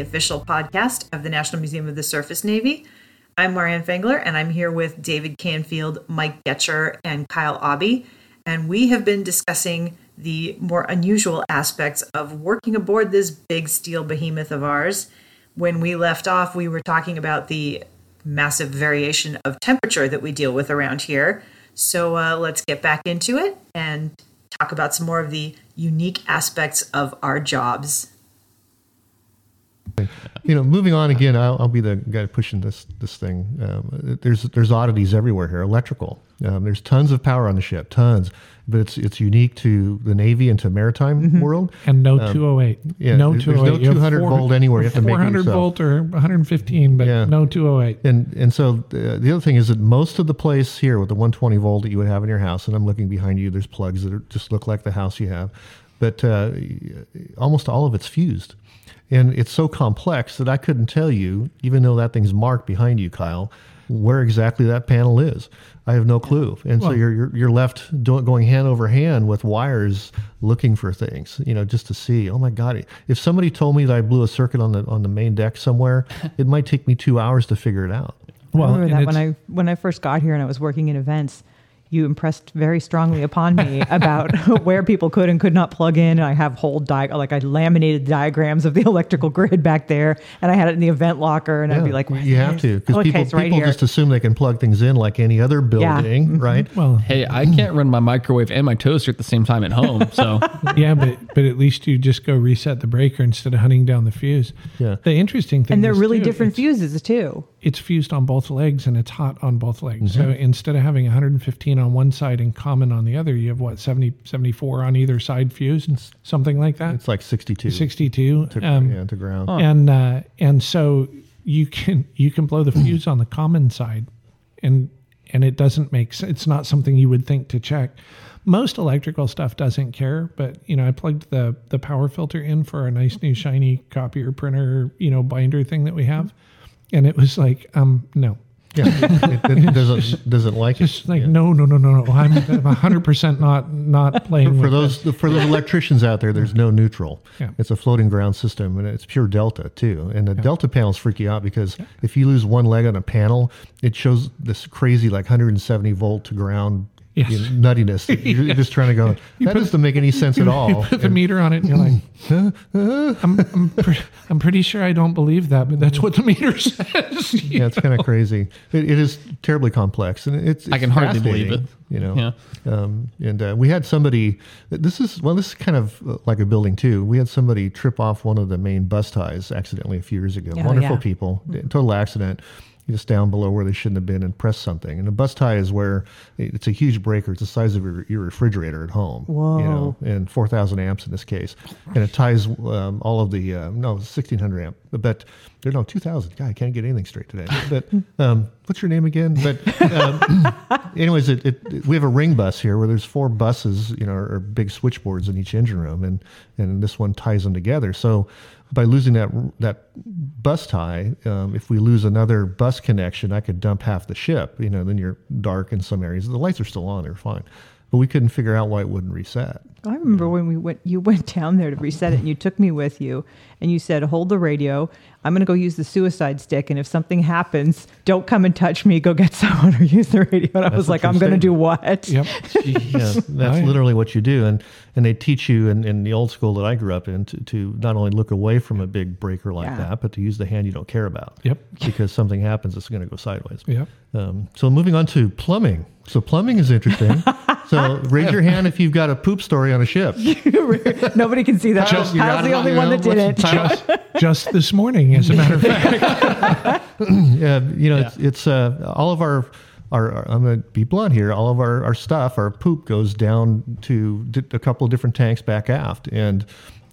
official podcast of the National Museum of the Surface Navy. I'm Marianne Fengler, and I'm here with David Canfield, Mike Getcher, and Kyle Obby. And we have been discussing the more unusual aspects of working aboard this big steel behemoth of ours. When we left off, we were talking about the massive variation of temperature that we deal with around here. So uh, let's get back into it and talk about some more of the unique aspects of our jobs. You know, moving on again, I'll, I'll be the guy pushing this this thing. Um, there's there's oddities everywhere here. Electrical. Um, there's tons of power on the ship, tons, but it's it's unique to the Navy and to maritime Mm-hmm. world. And no 208. yeah, no there's- there's no You have 200 volt anywhere. You have to make 400 volt or 115, but Yeah. no 208. And and so uh, the other thing is that most of the place here with the 120 volt that you would have in your house, and I'm looking behind you, there's plugs that are, just look like the house you have, but uh, almost all of it's fused, and it's so complex that I couldn't tell you, even though that thing's marked behind you, Kyle, where exactly that panel is. I have no clue, and so you're, you're you're left do, going hand over hand with wires, looking for things, you know, just to see. Oh my God! If somebody told me that I blew a circuit on the on the main deck somewhere, it might take me two hours to figure it out. Well, I remember that when I when I first got here and I was working in events, you impressed very strongly upon me about where people could and could not plug in. And I have whole di- like I laminated diagrams of the electrical grid back there, and I had it in the event locker, and I'd be like, you have to because okay, people, right people here. just assume they can plug things in like any other building, Mhm. right? well, Hey, I can't run my microwave and my toaster at the same time at home. So yeah, but but at least you just go reset the breaker instead of hunting down the fuse. Yeah. The interesting thing and they're is, really too, different fuses too. It's fused on both legs and it's hot on both legs. So Mm-hmm. instead of having 115 on one side and common on the other, you have what 70 74 on either side fused, and something like that. It's like 62 62. to, Um, yeah, to ground. and uh, and so you can you can blow the fuse on the common side, and and it doesn't make sense. It's not something you would think to check. Most electrical stuff doesn't care, but you know I plugged the the power filter in for a nice new shiny copier printer you know binder thing that we have, and it was like um no. Yeah, it, it doesn't doesn't like it. Just like no, no, no, no, no. I'm 100 percent not not playing For with those this. for those electricians out there, there's no neutral. Yeah. It's a floating ground system, and it's pure delta too. And the delta panels freak you out because if you lose one leg on a panel, it shows this crazy like 170 volt to ground Yes. you know, nuttiness. You're you're just trying to go. That doesn't make any sense at all. Put the meter on it, and you're like, I'm, I'm, pre- I'm pretty sure I don't believe that, but that's what the meter says. yeah, it's kind of crazy. It, it is terribly complex, and it's, it's I can hardly believe it. You know, Yeah. um, and uh, we had somebody. This is well, this is kind of uh, like a building too. We had somebody trip off one of the main bus ties accidentally a few years ago. Oh, Wonderful yeah. people, total accident. Just down below where they shouldn't have been and press something. And a bus tie is where it's a huge breaker. It's the size of your, your refrigerator at home. You know, and 4,000 amps in this case. And it ties um, all of the, uh, no, 1,600 amp. But they're no, 2,000. God, I can't get anything straight today. But um, what's your name again? But um, anyways, it, it, we have a ring bus here where there's four buses, you know, or big switchboards in each engine room. And, and this one ties them together. So by losing that that bus tie, um, if we lose another bus connection, I could dump half the ship. You know, then you're dark in some areas. The lights are still on; they're fine, but we couldn't figure out why it wouldn't reset. I remember when we went, you went down there to reset it, and you took me with you, and you said, "Hold the radio. I'm going to go use the suicide stick, and if something happens, don't come and touch me. Go get someone or use the radio." And I was like, "I'm going to do what?" Yep. Yeah, that's yeah. literally what you do, and and they teach you in, in the old school that I grew up in to, to not only look away from a big breaker like Yeah. that, but to use the hand you don't care about. Yep. Because something happens, it's going to go sideways. Yep. Um, so moving on to plumbing. So plumbing is interesting. so raise your hand if you've got a poop story on a ship. Nobody can see that. Just- you Kyle's the only one that didn't. title? Just this morning, as a matter of fact. Yeah, you know, it's, it's uh, all of our, our, our- I'm going to be blunt here. All of our, our stuff, our poop goes down to di- a couple of different tanks back aft, and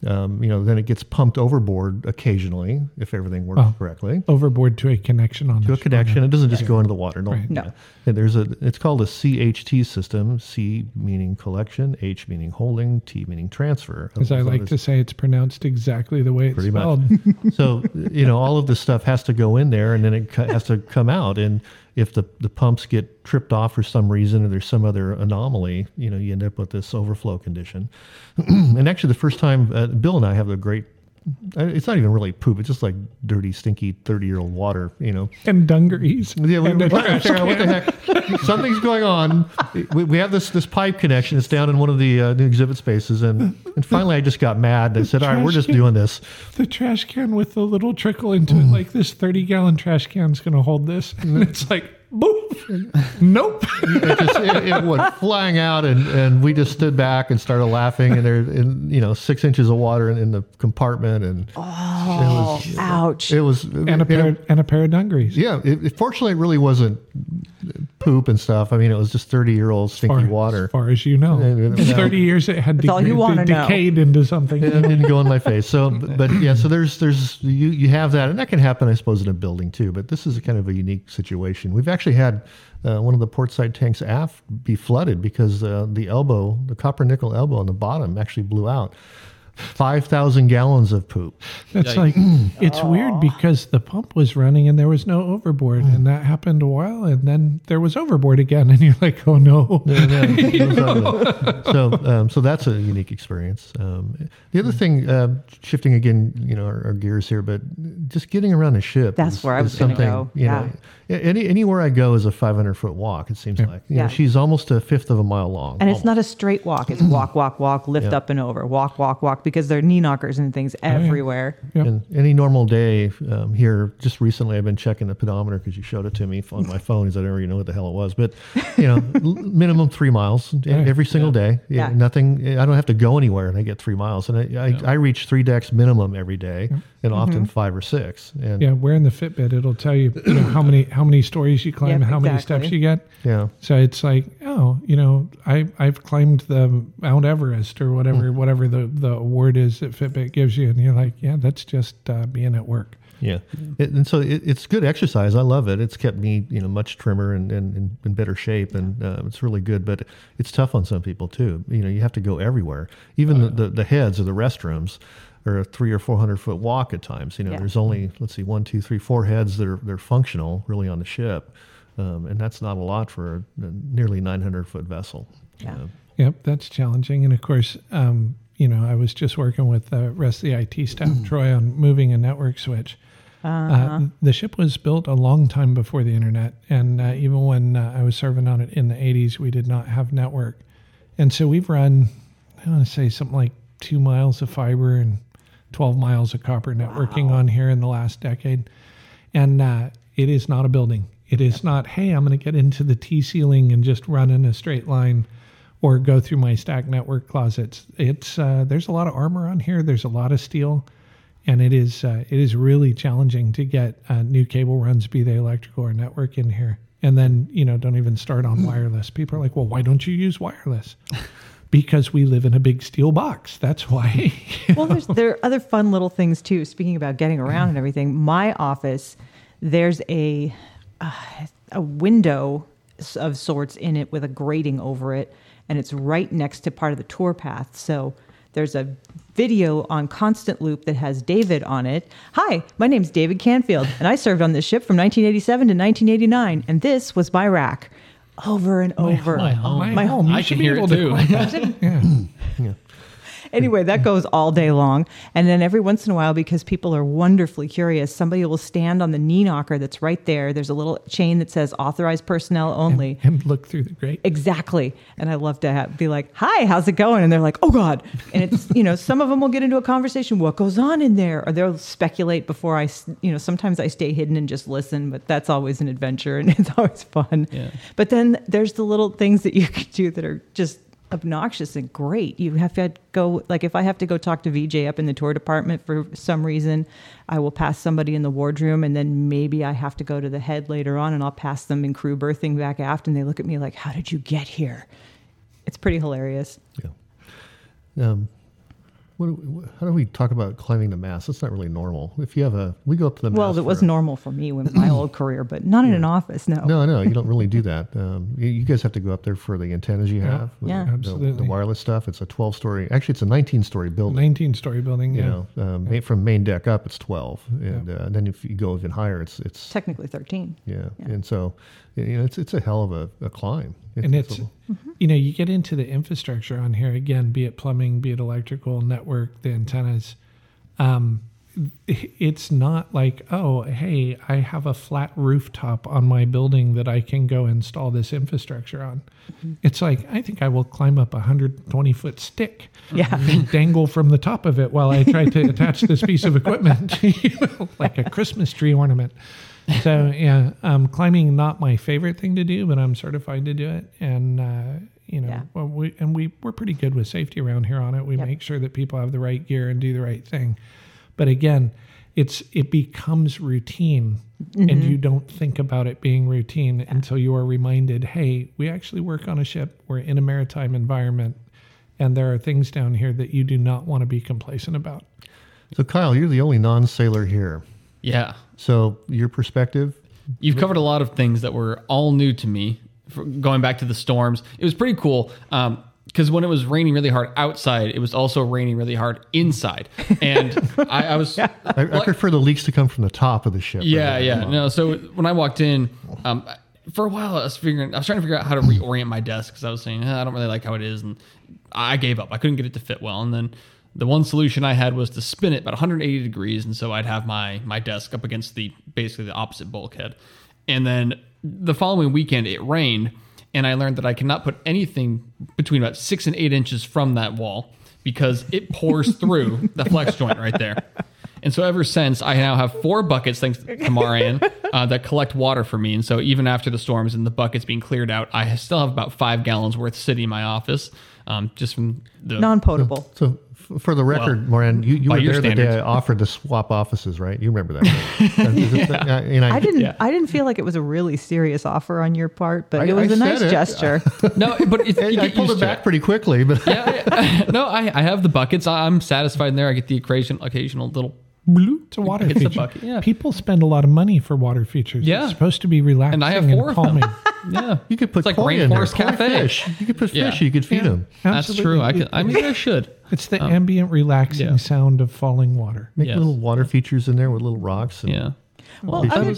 um, you know, then it gets pumped overboard occasionally if everything works Well, correctly. Overboard to a connection on To the a connection, it doesn't just go into the water. No, Right. No. Yeah. There's a. It's called a CHT system. C meaning collection, H meaning holding, T meaning transfer. As I like to say, it's pronounced exactly the way it's Pretty much. so you know all of this stuff has to go in there and then it has to come out and if the, the pumps get tripped off for some reason or there's some other anomaly you know you end up with this overflow condition and actually the first time uh, bill and i have a great it's not even really poop. It's just like dirty, stinky, thirty-year-old water. You know. And dungarees. Yeah, we, and we- out what the heck? Something's going on. We, we have this this pipe connection. It's down in one of the uh, new exhibit spaces, and and finally I just got mad. And I said, "All right, we're just doing this." the trash can with the little trickle into it, like this 30 gallon trash can's going to hold this. And it's like, boop. nope. It just it, it went flying out, and, and we just stood back and started laughing. And there, in you know, six inches of water in, in the compartment, and Oh, ouch. it was And a pair, and a pair of dungarees. Yeah, it, it, fortunately, it really wasn't poop and stuff. I mean, it was just thirty-year-old stinky Far- water. As far as you know. Yeah, yeah, In 30 years, it had That's all you degra- wanna know. decayed into something. it didn't go in my face. So, but, but yeah, so there's there's you you have that, and that can happen, I suppose, in a building too. But this is a kind of a unique situation. We've actually had uh, one of the portside tanks aft be flooded because uh, the elbow, the copper nickel elbow on the bottom, actually blew out. Five thousand gallons of poop. That's like, it's weird because the pump was running and there was no overboard. And that happened a while. And then there was overboard again. And you're like, oh no. so um, so that's a unique experience. Um, the other thing, uh, shifting again, you know, our, our gears here, but just getting around a ship. That's is- where I is was gonna something, go. You Yeah. know, any anywhere I go is a 500 foot walk. It seems like. You Yeah. know, she's almost a fifth of a mile long. And it's not a straight walk. It's walk, walk, walk, lift Yeah. up and over, walk, walk, walk, because there are knee knockers and things everywhere. Yep. And any normal day um, here, just recently, I've been checking the pedometer because you showed it to me on my phone because I didn't really know what the hell it was. But you know, l- minimum three miles every single day. Yeah, Yeah. Nothing. I don't have to go anywhere, and I get three miles. And I, I, I reach three decks minimum every day, and often five or six. And Yeah, wearing the Fitbit, it'll tell you, you know, how many how many stories you climb, Yep, and how many steps you get. yeah. So it's like, oh, you know, I I've climbed the Mount Everest or whatever whatever the the award is that Fitbit gives you, and you're like, yeah, that's just uh, being at work. Yeah, It, and so it, it's good exercise. I love it. It's kept me, you know, much trimmer and, and, and in better shape, and uh, it's really good. But it's tough on some people too. You know, you have to go everywhere. Even the, the, the heads of the restrooms are a three or four hundred foot walk at times. You know, Yeah. there's only let's see, one, two, three, four heads that are they're functional really on the ship, um, and that's not a lot for a, a nearly nine hundred foot vessel. Yeah. Uh, Yep, that's challenging. And of course, um, you know, I was just working with the rest of the IT staff, Troy, on moving a network switch. uh the ship was built a long time before the internet, and uh, even when uh, I was serving on it in the '80s, we did not have network. And so we've run, I want to say something like two miles of fiber and 12 miles of copper networking on here in the last decade. And uh, it is not a building. It is not, hey, I'm going to get into the T ceiling and just run in a straight line or go through my stack network closets. It's uh, there's a lot of armor on here. There's a lot of steel, and it is uh, it is really challenging to get uh, new cable runs, be they electrical or network, in here. And then you know, don't even start on wireless. People are like, well, why don't you use wireless? Because we live in a big steel box. That's why. well, there's, there are other fun little things too. Speaking about getting around and everything, my office, there's a uh, a window of sorts in it with a grating over it, and it's right next to part of the tour path. So there's a video on constant loop that has David on it. Hi, my name's David Canfield, and I served on this ship from 1987 to 1989, and this was my rack. Over and over. my home. My My home. You I should be able to too. climb yeah. Anyway, that goes all day long. And then every once in a while, because people are wonderfully curious, somebody will stand on the knee knocker that's right there. There's a little chain that says authorized personnel only. And look through the grate. Exactly. And I love to have, be like, hi, how's it going? And they're like, oh God. And it's, you know, some of them will get into a conversation. What goes on in there? Or they'll speculate before I, you know, sometimes I stay hidden and just listen, but that's always an adventure and it's always fun. Yeah. But then there's the little things that you can do that are just obnoxious and great. You have to go, like, if I have to go talk to VJ up in the tour department for some reason, I will pass somebody in the wardroom, and then maybe I have to go to the head later on, and I'll pass them in crew berthing back aft, and they look at me like, How did you get here? It's pretty hilarious. Yeah. Um, what, do we- how do we talk about climbing the mast? That's not really normal. If you have a, we go up to the Well, it was for- normal for me when my old career, but not in an office, no. No, no, you don't really do that. Um, you, you guys have to go up there for the antennas you have. with Yeah. the- The, Absolutely. wireless stuff. It's a 12 story, actually, it's a 19 story building. 19 story building. You Yeah. know, um, ma- from main deck up, it's 12. And uh, then if you go even higher, it's, it's Technically 13. yeah. And so, you know, it's, it's a hell of a, a climb. and it's a- you know you get into the infrastructure on here again be it plumbing be it electrical network the antennas um, it's not like, oh, hey, I have a flat rooftop on my building that I can go install this infrastructure on. It's like, I think I will climb up a 120 foot stick Yeah. and dangle from the top of it while I try to attach this piece of equipment, you know, like a Christmas tree ornament. So, yeah, um, climbing not my favorite thing to do, but I'm certified to do it. And, uh, you know, Yeah. well, we, and we, we're pretty good with safety around here on it. We Yep. make sure that people have the right gear and do the right thing. But again, it's it becomes routine and you don't think about it being routine until you are reminded, hey, we actually work on a ship, we're in a maritime environment, and there are things down here that you do not want to be complacent about. So, Kyle, you're the only non sailor here. Yeah. So, your perspective? You've covered a lot of things that were all new to me. For going back to the storms, it was pretty cool. Um, because when it was raining really hard outside, it was also raining really hard inside, and I, I was I, I prefer the leaks to come from the top of the ship. Yeah, rather yeah. No, so when I walked in, um, for a while I was figuring, I was trying to figure out how to reorient my desk because I was saying "Eh, I don't really like how it is, and I gave up. I couldn't get it to fit well, and then the one solution I had was to spin it about 180 degrees, and so I'd have my my desk up against the basically the opposite bulkhead, and then the following weekend it rained, and I learned that I cannot put anything between about six and eight inches from that wall because it pours through the flex joint right there. And so ever since, I now have four buckets, thanks to Marianne, uh, that collect water for me. And so even after the storms and the buckets being cleared out, I still have about five gallons worth sitting in my office, um, just from the Non potable. So, f- for the record, Well, Marianne, you, you were your there the day I offered to swap offices, right? You remember that? Right? Is it- and I, I didn't. Yeah. I didn't feel like it was a really serious offer on your part, but I- it was I a nice it. gesture. no, but it's, you I get pulled used it to back pretty quickly, but Yeah, yeah. no, I, I have the buckets. I'm satisfied in there. I get the occasion, occasional little bloop. It's a water It's feature. a bucket. Yeah, People spend a lot of money for water features. Yeah. It's supposed to be relaxing and I have four of calming. Yeah, you could put it's like koi in Rainforest Cafe. Fish. You could put Yeah. fish. You could feed them. That's true. I can. I mean, I should. It's the ambient, relaxing Yeah. sound of falling water. Make Yes. little water features in there with little rocks. And Yeah. Well, other,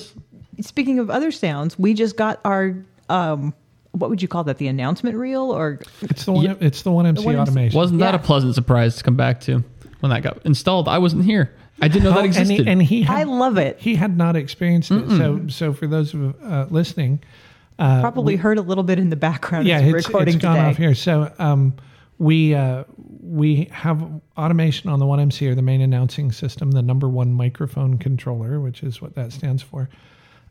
speaking of other sounds, we just got our um, what would you call that? The announcement reel or It's the one. Yeah. It's the one MC one automation. Wasn't that Yeah. a pleasant surprise to come back to when that got installed? I wasn't here. I didn't know Oh, that and existed. he, and he I love it. he had not experienced it. So so for those of uh, listening, Probably heard a little bit in the background yeah, as it's, recording it's gone today. off here. So um, we uh, we have automation on the one MC or the main announcing system, the number one microphone controller, which is what that stands for.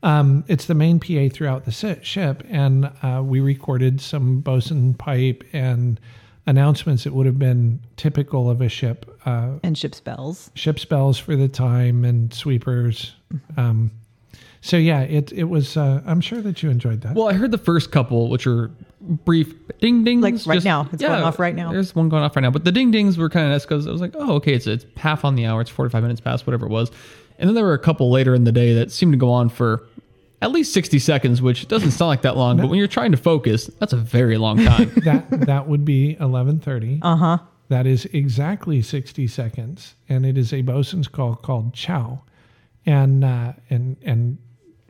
Um, it's the main PA throughout the si- ship, and uh, we recorded some bosun pipe and announcements that would have been typical of a ship. Uh, And ship's bells. ship's bells for the time and sweepers. Um, so yeah, it it was. Uh, I'm sure that you enjoyed that. well, I heard the first couple, which are brief ding dings. Like right now. It's going off right now. There's one going off right now, but the ding dings were kind of nice because I was like, oh, okay, it's it's half on the hour. It's 45 minutes past, whatever it was. And then there were a couple later in the day that seemed to go on for at least 60 seconds, which doesn't sound like that long, but when you're trying to focus, that's a very long time. that that would be 11:30. Uh huh. That is exactly 60 seconds, and it is a bosun's call called chow, and uh, and and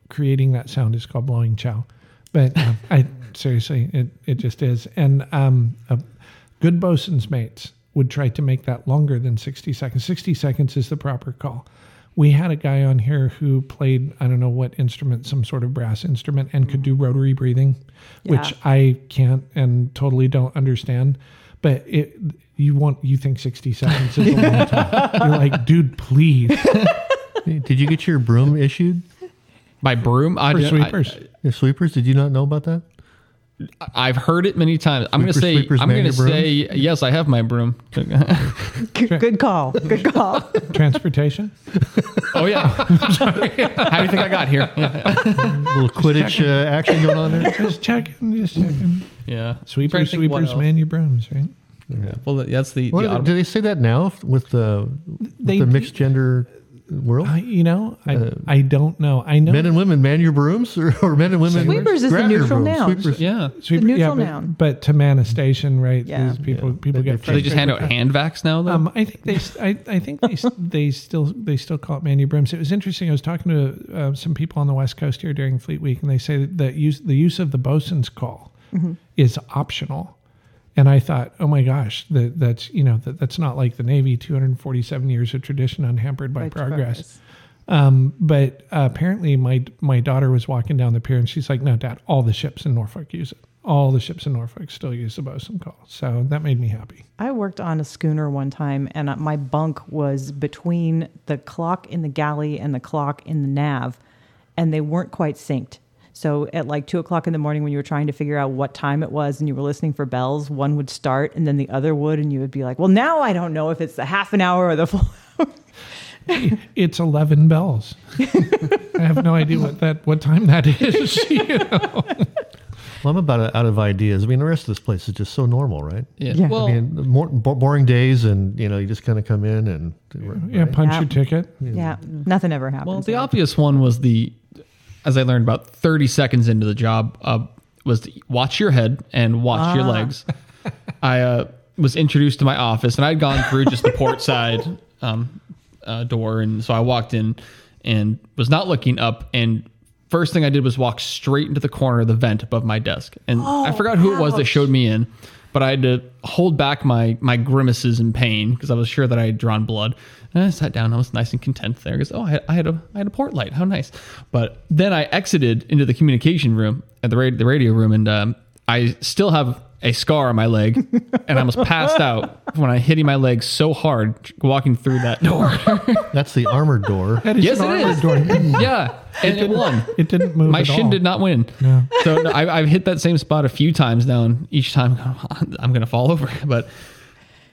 creating that sound is called blowing chow. But um, I seriously, it it just is. And um, a good bosun's mates would try to make that longer than 60 seconds. 60 seconds is the proper call. We had a guy on here who played I don't know what instrument, some sort of brass instrument, and could do rotary breathing, which I can't and totally don't understand. But it, you want you think sixty seconds is a long time. You're like, dude, please. Did you get your broom issued? By broom, I For did- sweepers. Your sweepers? Did you not know about that? I, have heard it many times. I'm going to say, sweepers, I'm going to say, yes, I have my broom. Good, good call. Good call. Transportation. oh yeah. Sorry. How do you think I got here? Yeah. A little Quidditch uh, action going on there. Just checking, just checking. yeah. Trying Sweepers, sweepers, man your brooms, right? Yeah. Well, that's the, the do they say that now with the with They the mixed gender world? I, you know, I I don't know. I know men and women man your brooms, or, or men and women Sweepers is the neutral noun. Sweepers- yeah. sweeper, neutral yeah, but, noun. but to man a station, right? Yeah. these people Yeah. people They- get. Do they just hand out hand vacs now, though? Um, I think they, I, I think they, they still, they still call it man your brooms. It was interesting. I was talking to uh, some people on the West Coast here during Fleet Week, and they say that use, the use of the bosun's call is optional, And I thought, oh my gosh, that, that's you know that, that's not like the Navy, 247 years of tradition unhampered by Right, progress. Um, but uh, apparently, my my daughter was walking down the pier, and she's like, "No, Dad, all the ships in Norfolk use it. All the ships in Norfolk still use the bosun call." So that made me happy. I worked on a schooner one time, and uh, my bunk was between the clock in the galley and the clock in the nav, and they weren't quite synced. So at like two o'clock in the morning, when you were trying to figure out what time it was, and you were listening for bells, one would start, and then the other would, and you would be like, "Well, now I don't know if it's the half an hour or the full." It's 11 bells. I have no idea what that what time that is. you know? Well, I'm about out of ideas. I mean, the rest of this place is just so normal, right? Yeah. Yeah. Well, I mean, more, bo- boring days, and you know, you just kind of come in and Yeah, punch Yeah. your ticket. yeah, nothing ever happens. Well, the here. obvious one was the, as I learned about 30 seconds into the job, uh, was to watch your head and watch your legs. I uh, was introduced to my office, and I'd gone through just the port side um, uh, door, and so I walked in and was not looking up. And first thing I did was walk straight into the corner of the vent above my desk, and I forgot who it was that showed me in. But I had to hold back my my grimaces in pain because I was sure that I had drawn blood. And I sat down. I was nice and content there because oh, I had, I had a I had a port light. How nice! But then I exited into the communication room at the radio, the radio room, and um, I still have a scar on my leg, and I almost passed out when I hitting my leg so hard walking through that door. that's the armored door. That is yes, an it armored is. door. yeah, and it won. It didn't move. My at shin all. did not win. No. So no, I, I've hit that same spot a few times now, and each time I'm going to fall over. But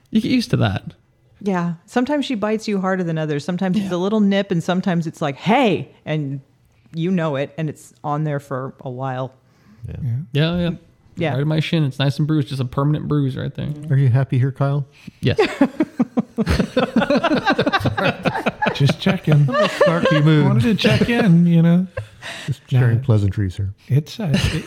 you get used to that. Yeah. Sometimes she bites you harder than others. Sometimes it's a little nip, and sometimes it's like, hey, and you know it, and it's on there for a while. Yeah, yeah. Yeah. Right in my shin. It's nice and bruised. Just a permanent bruise right there. Are you happy here, Kyle? Yes. Just checking. Snarky mood. wanted to check in. You know, Just sharing pleasantries here. it's. Uh, it,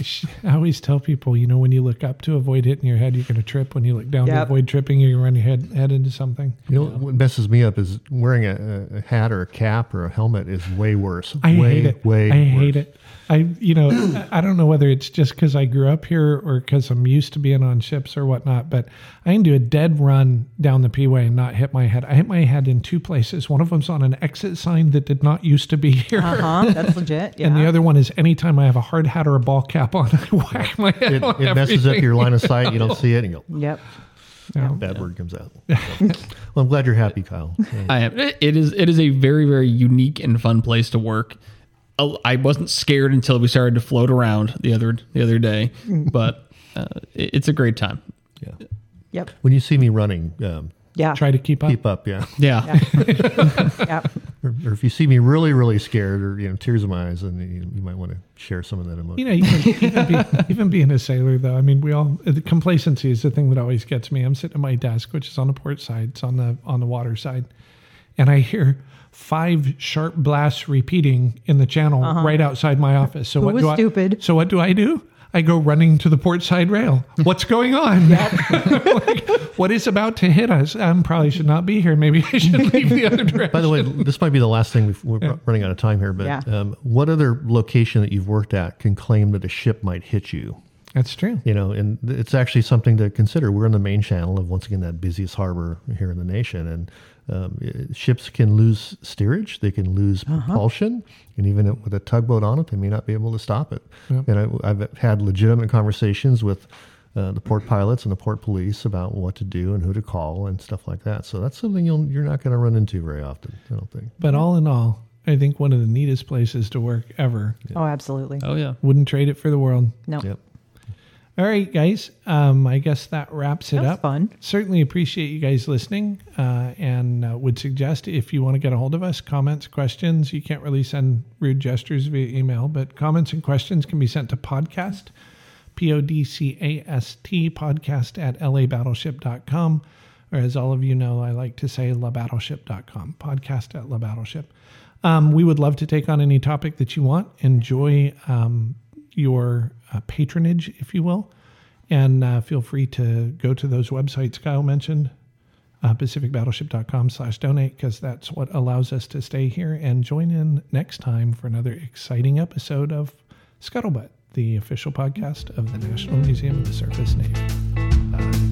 it, I always tell people, you know, when you look up to avoid hitting your head, you're going to trip. When you look down to Yep. avoid tripping, you're going to run your head head into something. You know what messes me up is wearing a, a hat or a cap or a helmet is way worse. I way, hate it. Way I hate worse. it. I, you know, I- I don't know whether it's just because I grew up here or because I'm used to being on ships or whatnot, but I can do a dead run down the P-way and not hit my head. I hit my head in two places. One of them's on an exit sign that did not used to be here. Uh huh. That's legit. Yeah. And the other one is anytime I have a hard hat or a ball cap on, I whack my head It, on it messes up your line of sight. You don't see it, and you go, Yep. bad word comes out. well, I'm glad you're happy, Kyle. Yeah. I am. It it is. It is a very, very unique and fun place to work. Uh, I wasn't scared until we started to float around the other the other day, but uh, it- it's a great time. yeah. Yep. When you see me running, um, Yeah. Try to keep up. keep up. Yeah. Yeah. Yep. Or, or if you see me really, really scared, or you know, tears in my eyes, then you, you might want to share some of that emotion. You know, even, even, be, even being a sailor, though, I mean, we all the complacency is the thing that always gets me. I'm sitting at my desk, which is on the port side, it's on the on the water side, and I hear five sharp blasts repeating in the channel right outside my office. So Who what was do I? stupid? So what do I do? I go running to the port side rail. What's going on? Like, what is about to hit us? I probably should not be here. Maybe I should leave the other direction. By the way, this might be the last thing. We've, we're running out of time here, but Yeah. um, what other location that you've worked at can claim that a ship might hit you? That's true. You know, and it's actually something to consider. We're in the main channel of once again that busiest harbor here in the nation, and um, i- ships can lose steerage, they can lose propulsion, and even with a tugboat on it, they may not be able to stop it. And I, I've had legitimate conversations with. Uh, the port pilots and the port police about what to do and who to call and stuff like that. So that's something you'll, you're not going to run into very often. I don't think. But all in all, I think one of the neatest places to work ever. Oh, absolutely. Oh yeah. Wouldn't trade it for the world. No. Yep. All right, guys. Um, I guess that wraps it That was up. fun. Certainly appreciate you guys listening, uh, and uh, would suggest if you want to get a hold of us, comments, questions. You can't really send rude gestures via email, but comments and questions can be sent to podcast, p o d c a s t podcast at labattleship.com, or as all of you know, I like to say labattleship.com, podcast at labattleship. Um, we would love to take on any topic that you want. Enjoy um, your uh, patronage, if you will. And uh, feel free to go to those websites Kyle mentioned, uh, pacificbattleship.com slash donate, because that's what allows us to stay here and join in next time for another exciting episode of Scuttlebutt, the official podcast of the National Museum of the Surface Navy.